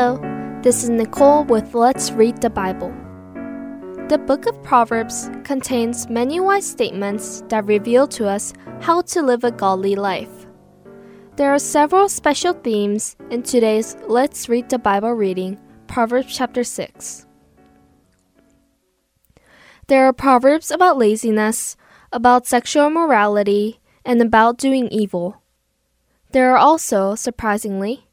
Hello, this is Nicole with Let's Read the Bible. The book of Proverbs contains many wise statements that reveal to us how to live a godly life. There are several special themes in today's Let's Read the Bible reading, Proverbs chapter 6. There are proverbs about laziness, about sexual immorality, and about doing evil. There are also, surprisingly,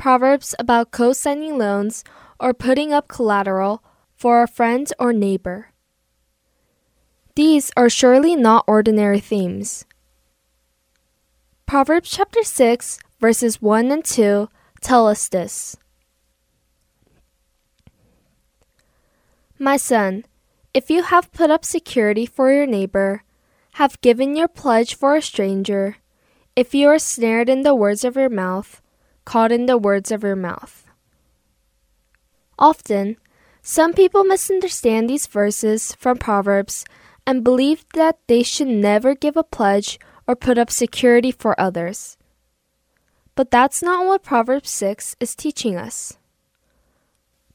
proverbs about co signing loans or putting up collateral for a friend or neighbor. These are surely not ordinary themes. Proverbs chapter 6, verses 1 and 2 tell us this My son, if you have put up security for your neighbor, have given your pledge for a stranger, if you are snared in the words of your mouth, caught in the words of your mouth. Often, some people misunderstand these verses from Proverbs and believe that they should never give a pledge or put up security for others. But that's not what Proverbs 6 is teaching us.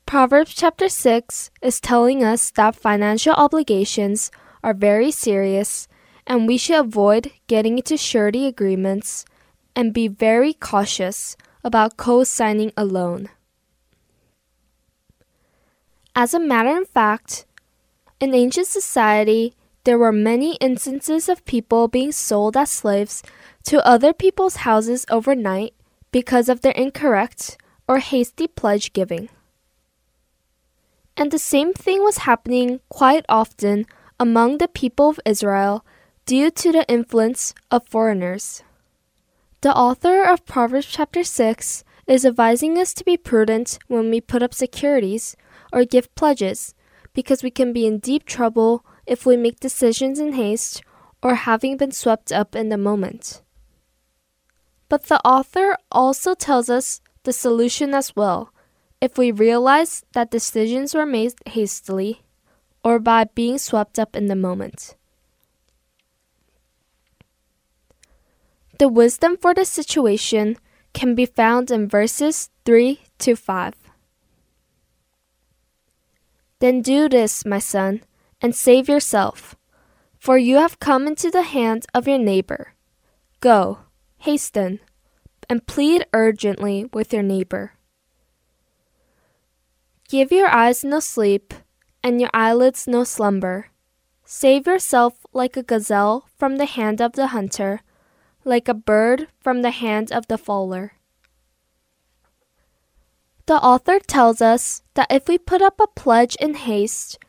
Proverbs chapter 6 is telling us that financial obligations are very serious and we should avoid getting into surety agreements and be very cautious about co signing a loan. As a matter of fact, in ancient society, there were many instances of people being sold as slaves to other people's houses overnight because of their incorrect or hasty pledge giving. And the same thing was happening quite often among the people of Israel due to the influence of foreigners. The author of Proverbs chapter 6 is advising us to be prudent when we put up securities or give pledges because we can be in deep trouble if we make decisions in haste or having been swept up in the moment. But the author also tells us the solution as well if we realize that decisions were made hastily or by being swept up in the moment. The wisdom for the situation can be found in verses 3 to 5. Then do this, my son, and save yourself, for you have come into the hand of your neighbor. Go, hasten, and plead urgently with your neighbor. Give your eyes no sleep, and your eyelids no slumber. Save yourself like a gazelle from the hand of the hunter, like a bird from the hand of the fowler. The author tells us that if we put up a pledge in haste,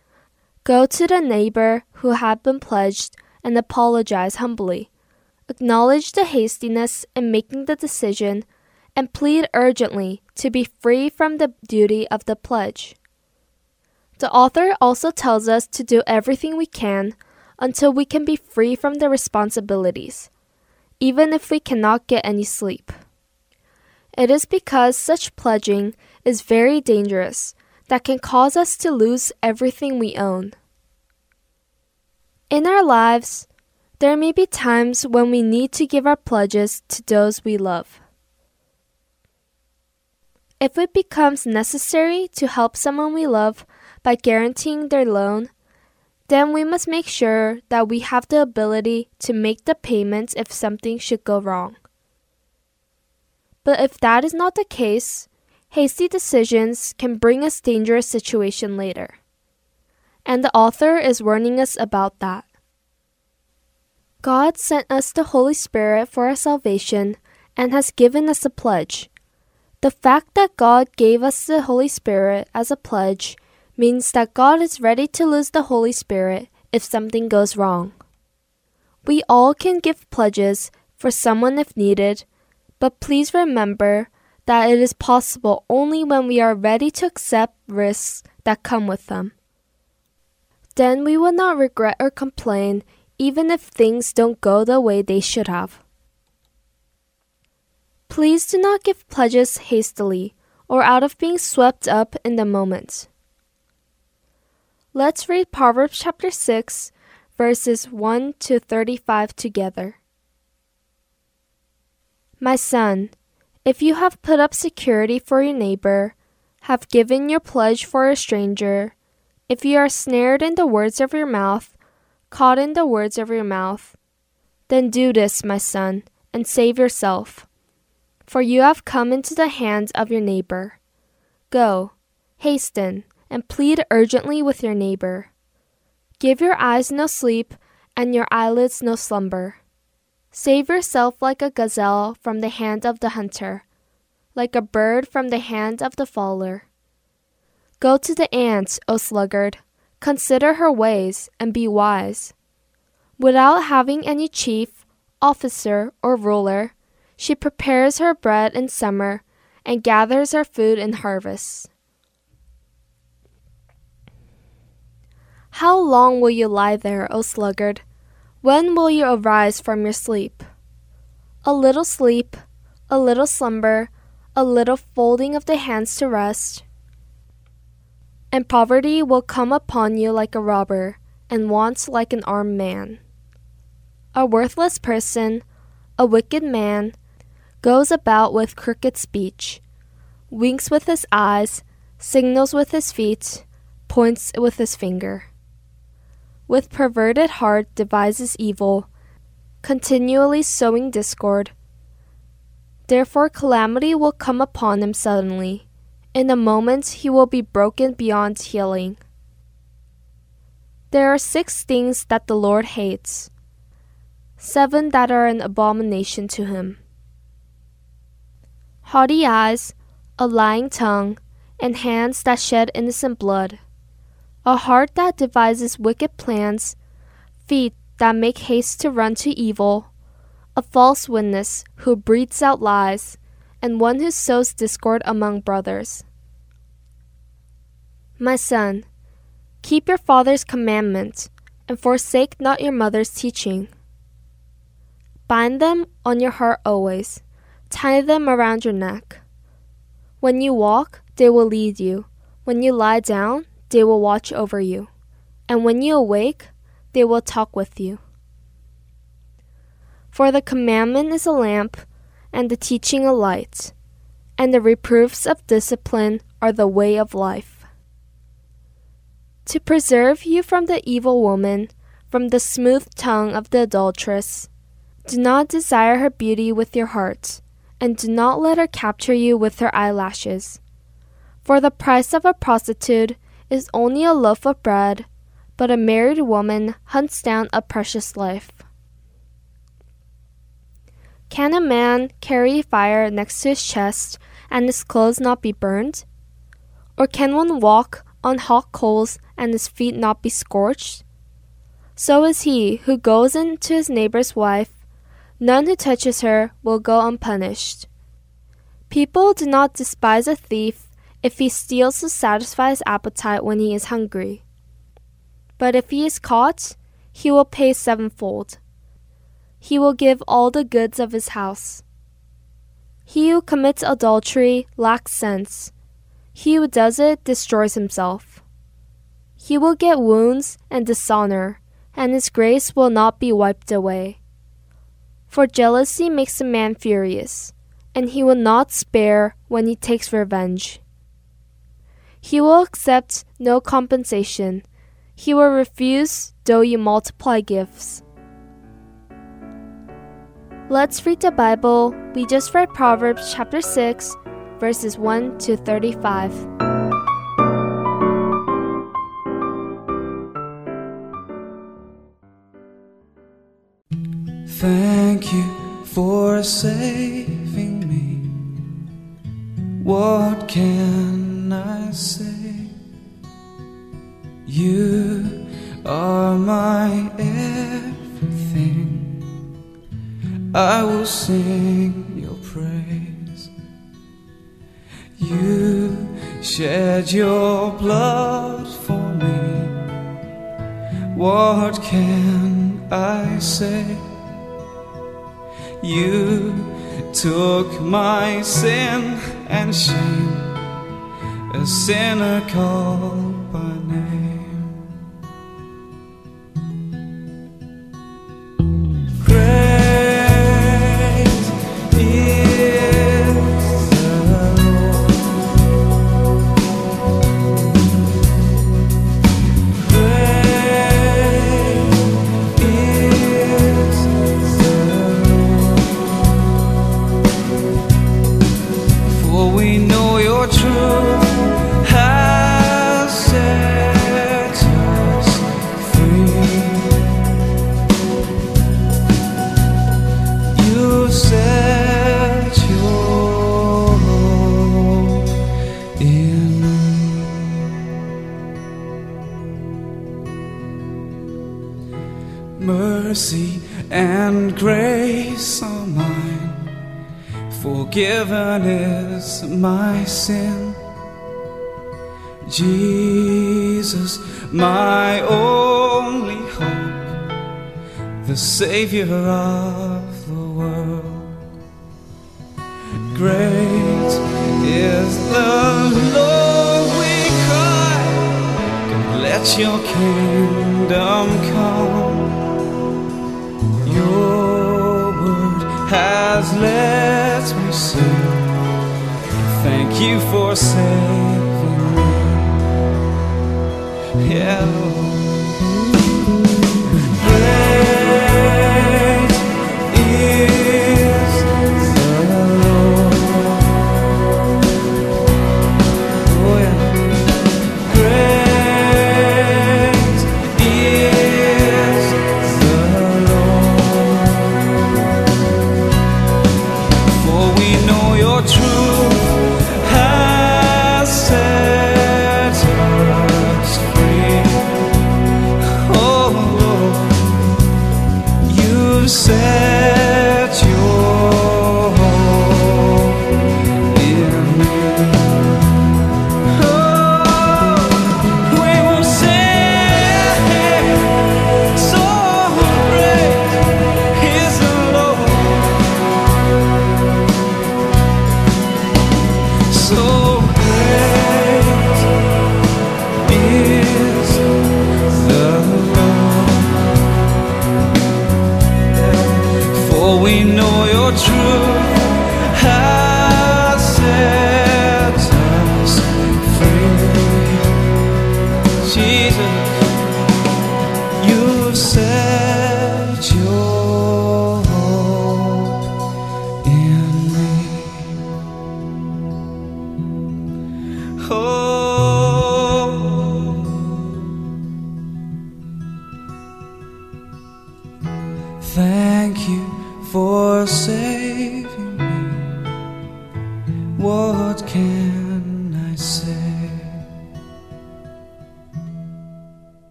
go to the neighbor who had been pledged and apologize humbly, acknowledge the hastiness in making the decision, and plead urgently to be free from the duty of the pledge. The author also tells us to do everything we can until we can be free from the responsibilities, even if we cannot get any sleep. It is because such pledging is very dangerous that can cause us to lose everything we own. In our lives, there may be times when we need to give our pledges to those we love. If it becomes necessary to help someone we love by guaranteeing their loan, then we must make sure that we have the ability to make the payments if something should go wrong. But if that is not the case, hasty decisions can bring us dangerous situation later. And the author is warning us about that. God sent us the Holy Spirit for our salvation and has given us a pledge the fact that God gave us the Holy Spirit as a pledge means that God is ready to lose the Holy Spirit if something goes wrong. We all can give pledges for someone if needed, but please remember that it is possible only when we are ready to accept risks that come with them. Then we will not regret or complain even if things don't go the way they should have. Please do not give pledges hastily or out of being swept up in the moment. Let's read Proverbs chapter 6, verses 1 to 35 together. My son, if you have put up security for your neighbor, have given your pledge for a stranger, if you are snared in the words of your mouth, caught in the words of your mouth, then do this, my son, and save yourself. For you have come into the hands of your neighbor. Go, hasten, and plead urgently with your neighbor. Give your eyes no sleep, and your eyelids no slumber. Save yourself like a gazelle from the hand of the hunter, like a bird from the hand of the fowler. Go to the ant, O sluggard, consider her ways, and be wise. Without having any chief, officer, or ruler, she prepares her bread in summer and gathers her food in harvest. How long will you lie there, O sluggard? When will you arise from your sleep? A little sleep, a little slumber, a little folding of the hands to rest, and poverty will come upon you like a robber, and want like an armed man. A worthless person, a wicked man, goes about with crooked speech, winks with his eyes, signals with his feet, points with his finger with perverted heart devises evil, continually sowing discord. Therefore, calamity will come upon him suddenly. In a moment, he will be broken beyond healing. There are six things that the Lord hates, seven that are an abomination to him haughty eyes, a lying tongue, and hands that shed innocent blood a heart that devises wicked plans, feet that make haste to run to evil, a false witness who breathes out lies, and one who sows discord among brothers. My son, keep your father's commandment, and forsake not your mother's teaching. Bind them on your heart always, tie them around your neck. When you walk, they will lead you. When you lie down, they will watch over you, and when you awake, they will talk with you. For the commandment is a lamp, and the teaching a light, and the reproofs of discipline are the way of life. To preserve you from the evil woman, from the smooth tongue of the adulteress, do not desire her beauty with your heart, and do not let her capture you with her eyelashes. For the price of a prostitute is only a loaf of bread, but a married woman hunts down a precious life. Can a man carry fire next to his chest and his clothes not be burned? Or can one walk on hot coals and his feet not be scorched? So is he who goes in to his neighbor's wife. None who touches her will go unpunished. People do not despise a thief if he steals to satisfy his appetite when he is hungry. But if he is caught, he will pay sevenfold. He will give all the goods of his house. He who commits adultery lacks sense. He who does it destroys himself. He will get wounds and dishonor, and his grace will not be wiped away. For jealousy makes a man furious, and he will not spare when he takes revenge. He will accept no compensation. He will refuse though you multiply gifts. Let's read the Bible. We just read Proverbs chapter 6, verses 1 to 35. Thank you for saving everything. I will sing your praise. You shed your blood for me. What can I say? You took my sin and shame a sinner called by name. For we know your truth has set us free. You set your hope in. Mercy and grace are mine. Forgiven is my sin. Jesus, my only hope, the Savior of the world. Great is the Lord, we cry, let your kingdom come. you forsake.